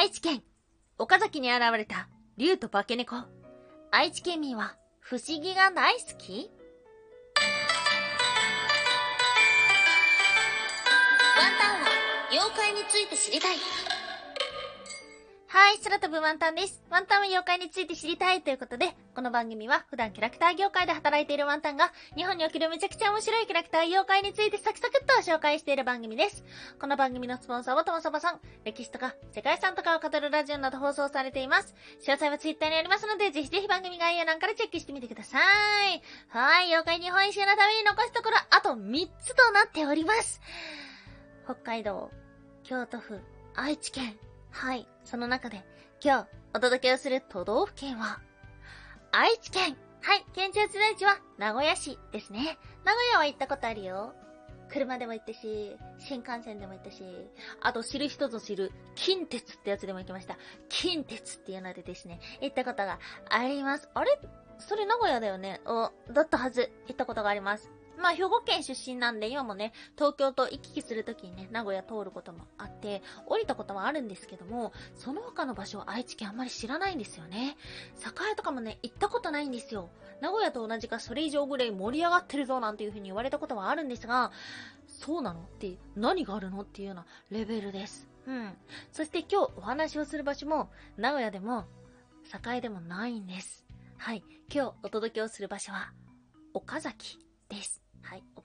愛知県、岡崎に現れた竜と化け猫。愛知県民は不思議が大好き？ワンタンは妖怪について知りたい。はい、空飛ぶワンタンです。ワンタンは妖怪について知りたいということで、この番組は普段キャラクター業界で働いているワンタンが、日本におけるめちゃくちゃ面白いキャラクター妖怪についてサクサクっと紹介している番組です。この番組のスポンサーはともさばさん、歴史とか世界遺産とかを語るラジオなど放送されています。詳細はツイッターにありますので、ぜひぜひ番組概要欄からチェックしてみてください。はい、妖怪日本一周のために残すところ、あと3つとなっております。北海道、京都府、愛知県、はい、その中で、今日お届けをする都道府県は、愛知県。はい、県庁所在地は名古屋市ですね。名古屋は行ったことあるよ。車でも行ったし、新幹線でも行ったし、あと知る人ぞ知る、近鉄ってやつでも行きました。近鉄っていうのでですね、行ったことがあります。あれ？それ名古屋だよね？お、だったはず。行ったことがあります。まあ、兵庫県出身なんで、今もね、東京と行き来するときにね、名古屋通ることもあって、降りたこともあるんですけども、その他の場所は愛知県あんまり知らないんですよね。栄とかもね、行ったことないんですよ。名古屋と同じかそれ以上ぐらい盛り上がってるぞなんていう風に言われたことはあるんですが、そうなのって何があるのっていうようなレベルです。うん。そして今日お話をする場所も、名古屋でも、栄でもないんです。はい。今日お届けをする場所は、岡崎です。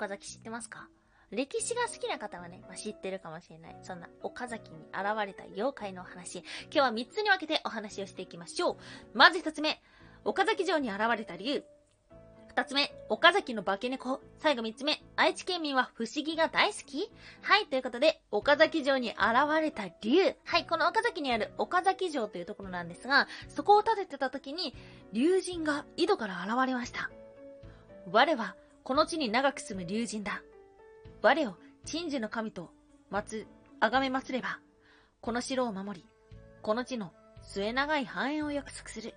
岡崎知ってますか？歴史が好きな方はね、まあ、知ってるかもしれない。そんな岡崎に現れた妖怪の話。今日は3つに分けてお話をしていきましょう。まず1つ目、岡崎城に現れた理由。2つ目、岡崎の化け猫。最後3つ目、愛知県民は不思議が大好きはい、ということで、岡崎城に現れた理由。はい、この岡崎にある岡崎城というところなんですが、そこを建ててた時に、竜神が井戸から現れました。我はこの地に長く住む竜神だ。我を鎮守の神と、祀、崇めますれば、この城を守り、この地の末長い繁栄を約束する。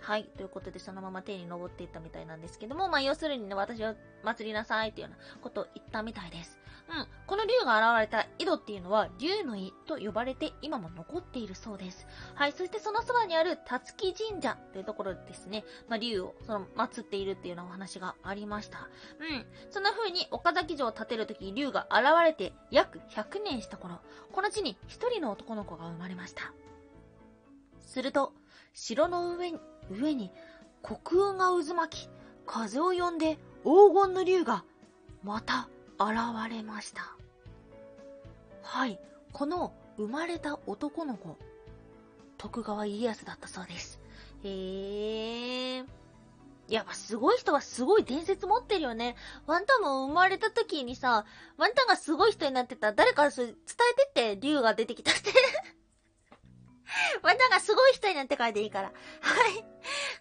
はい。ということで、そのまま手に登っていったみたいなんですけども、まあ、要するにね、私を祭りなさいっていうようなことを言ったみたいです。うん。この竜が現れた井戸っていうのは、竜の井と呼ばれて今も残っているそうです。はい。そしてそのそばにある、たつき神社というところですね、まあ、竜を、その、祀っているっていうようなお話がありました。うん。そんな風に、岡崎城を建てるときに竜が現れて、約100年した頃、この地に一人の男の子が生まれました。すると、城の上に、上に黒雲が渦巻き、風を呼んで黄金の竜がまた現れました。はい、この生まれた男の子、徳川家康だったそうです。へえ。やっぱすごい人はすごい伝説持ってるよね。ワンタンも生まれた時にさ、ワンタンがすごい人になってたら誰かそれ伝えてって、竜が出てきたってまたがすごい人になって書いていいから。はい。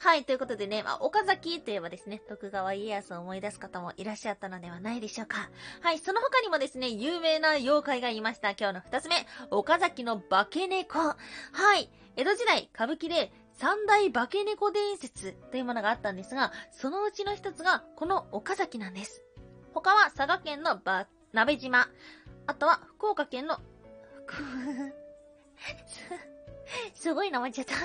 はい、ということでね、まあ、岡崎といえばですね、徳川家康を思い出す方もいらっしゃったのではないでしょうか。はい、その他にもですね、有名な妖怪がいました。今日の二つ目、岡崎の化け猫。はい、江戸時代、歌舞伎で三大化け猫伝説というものがあったんですが、そのうちの一つが、この岡崎なんです。他は佐賀県のば、鍋島。あとは福岡県の、すごい名前ちゃった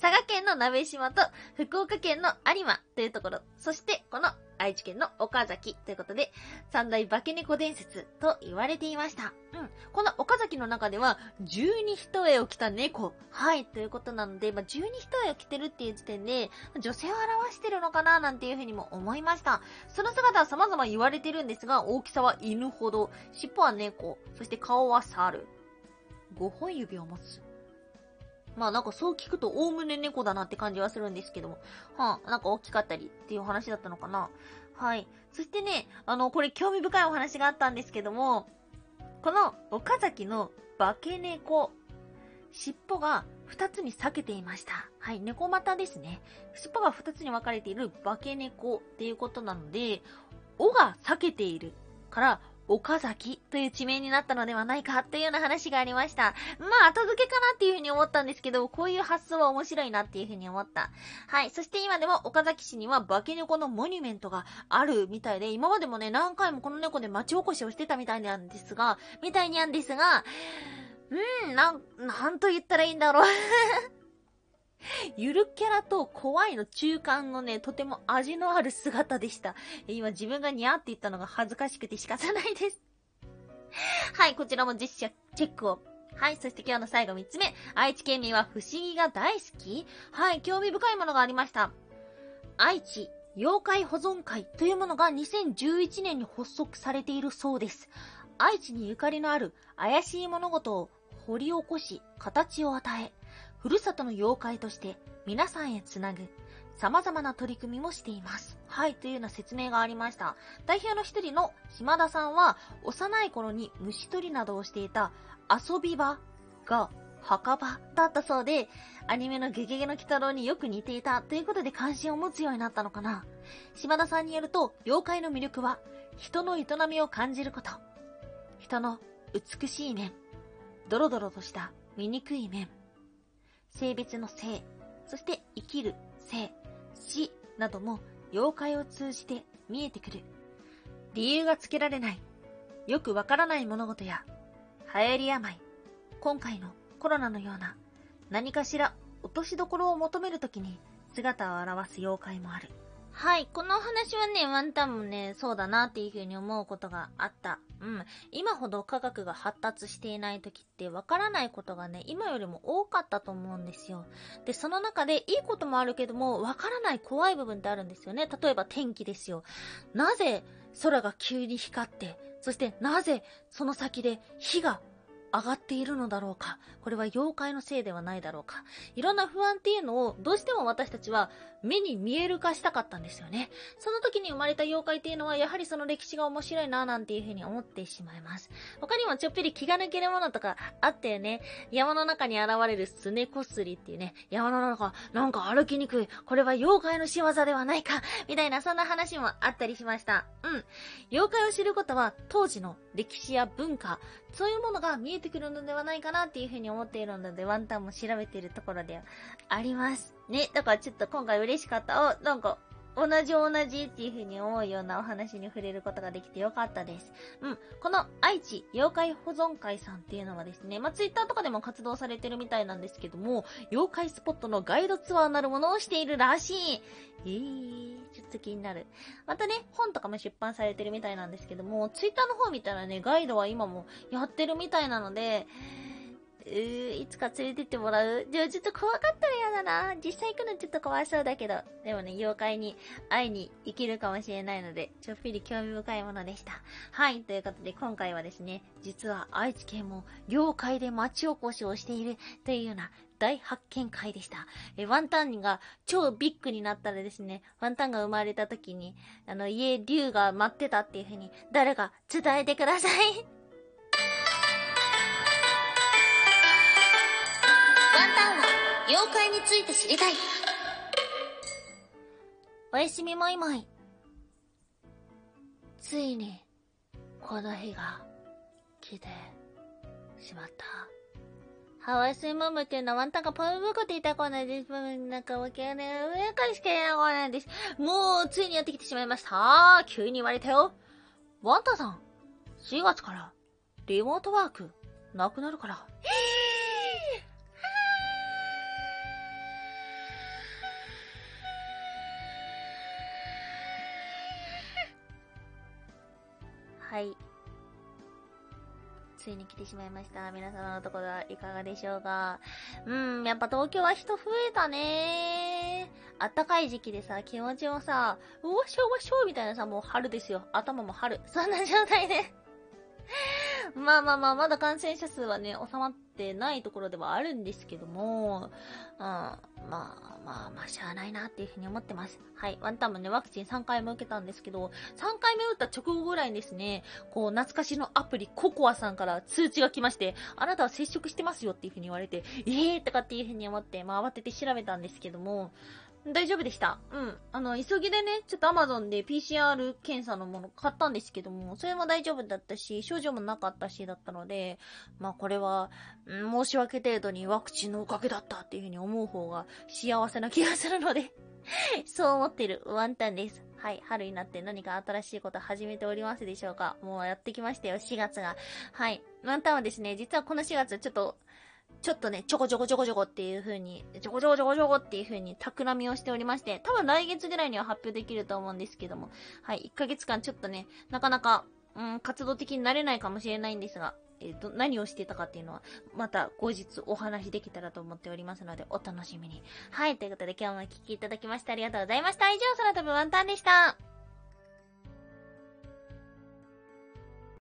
佐賀県の鍋島と福岡県の有馬というところ、そしてこの愛知県の岡崎ということで、三大化け猫伝説と言われていました。うん。この岡崎の中では、十二一重を着た猫。はい、ということなので、まあ、十二一重を着てるっていう時点で、女性を表してるのかななんていうふうにも思いました。その姿は様々言われてるんですが、大きさは犬ほど、尻尾は猫、そして顔は猿。五本指を持つ。まあなんかそう聞くと、おおむね猫だなって感じはするんですけども。はあ、なんか大きかったりっていう話だったのかな。はい。そしてね、あの、これ興味深いお話があったんですけども、この岡崎の化け猫、尻尾が2つに裂けていました。はい、猫股ですね。尻尾が2つに分かれている化け猫っていうことなので、尾が裂けているから、岡崎という地名になったのではないかというような話がありました。まあ、後付けかなっていうふうに思ったんですけど、こういう発想は面白いなっていうふうに思った。はい。そして今でも岡崎市には化け猫のモニュメントがあるみたいで、今までもね、何回もこの猫で町おこしをしてたみたいなんですが、みたいになんですが、うん、なん、なんと言ったらいいんだろう。ゆるキャラと怖いの中間のね、とても味のある姿でした。今自分がニャーって言ったのが恥ずかしくて仕方ないです。はい、こちらも実写チェックを。はい、そして今日の最後3つ目。愛知県民は不思議が大好きはい、興味深いものがありました。愛知妖怪保存会というものが2011年に発足されているそうです。愛知にゆかりのある怪しい物事を掘り起こし、形を与え、ふるさとの妖怪として皆さんへつなぐ様々な取り組みもしています。はい、というような説明がありました。代表の一人の島田さんは、幼い頃に虫取りなどをしていた遊び場が墓場だったそうで、アニメのゲゲゲの鬼太郎によく似ていたということで関心を持つようになったのかな。島田さんによると、妖怪の魅力は、人の営みを感じること。人の美しい面。ドロドロとした醜い面。性別の性。そして生きる性。死なども妖怪を通じて見えてくる。理由がつけられない。よくわからない物事や、流行り病。今回のコロナのような何かしら落としどころを求めるときに姿を現す妖怪もある。はい、この話はね、ワンタンもね、そうだなっていう風に思うことがあった。うん。今ほど科学が発達していない時ってわからないことがね、今よりも多かったと思うんですよ。で、その中でいいこともあるけども、わからない怖い部分ってあるんですよね。例えば天気ですよ。なぜ空が急に光って、そしてなぜその先で火が上がっているのだろうか？これは妖怪のせいではないだろうか？いろんな不安っていうのをどうしても私たちは目に見える化したかったんですよね。その時に生まれた妖怪っていうのはやはりその歴史が面白いななんていうふうに思ってしまいます。他にもちょっぴり気が抜けるものとかあったよね。山の中に現れるスネコスリっていうね、山の中なんか歩きにくい。これは妖怪の仕業ではないか？みたいなそんな話もあったりしました。うん。妖怪を知ることは当時の歴史や文化、そういうものが見えてくるのではないかなっていうふうに思っているので、ワンタンも調べているところではあります。ね、だからちょっと今回嬉しかった。あ、なんか、同じ同じっていう風に思うようなお話に触れることができてよかったです。うん。この愛知妖怪保存会さんっていうのはですね、まあ、ツイッターとかでも活動されてるみたいなんですけども、妖怪スポットのガイドツアーなるものをしているらしい。えー、ちょっと気になる。またね、本とかも出版されてるみたいなんですけども、ツイッターの方見たらね、ガイドは今もやってるみたいなので、うー、いつか連れてってもらう？じゃあちょっと怖かったら嫌だな。実際行くのちょっと怖そうだけど。でもね、妖怪に会いに行けるかもしれないので、ちょっぴり興味深いものでした。はい、ということで今回はですね、実は愛知県も妖怪で町おこしをしているというような大発見会でした。え、ワンタンが超ビッグになったらですね、ワンタンが生まれた時に、あの、家、竜が待ってたっていう風に、誰か伝えてください。妖怪について知りたい。おやすみもいもい。ついに、この日が来てしまった。ハワイスイムムっていうのはワンタンがポイムクって言ったコーナーです。なんかわけね、上からしか言えないコーナーです。もう、ついにやってきてしまいました。急に言われたよ。ワンタさん、4月から、リモートワーク、なくなるから。はい。ついに来てしまいました。皆様のところはいかがでしょうか？うん、やっぱ東京は人増えたねあったかい時期でさ、気持ちもさ、うわしょうわしょうみたいなさ、もう春ですよ。頭も春。そんな状態で。まあまあまあ、まだ感染者数はね、収まってないところではあるんですけども、うん、まあまあまあ、しゃあないなっていうふうに思ってます。はい。ワンタンもね、ワクチン3回目受けたんですけど、3回目打った直後ぐらいにですね、こう、懐かしのアプリ、ココアさんから通知が来まして、あなたは接触してますよっていうふうに言われて、ええーとかっていうふうに思って、まあ慌てて調べたんですけども、大丈夫でした？うん。あの、急ぎでね、ちょっと Amazon で PCR 検査のもの買ったんですけども、それも大丈夫だったし、症状もなかったし、だったので、まあこれは、申し訳程度にワクチンのおかげだったっていうふうに思う方が幸せな気がするので、そう思ってるワンタンです。はい、春になって何か新しいこと始めておりますでしょうか？もうやってきましたよ、4月が。はい。ワンタンはですね、実はこの4月、ちょっと、ちょっとね、ちょこちょこちょこちょこっていう風に、ちょこちょこちょこちょこっていう風に企みをしておりまして、多分来月ぐらいには発表できると思うんですけども、はい、1ヶ月間ちょっとね、なかなか、うん、活動的になれないかもしれないんですが、えっ、ー、と、何をしてたかっていうのは、また後日お話できたらと思っておりますので、お楽しみに。はい、ということで今日もお聴きいただきましてありがとうございました。以上、空飛ぶワンタンでした。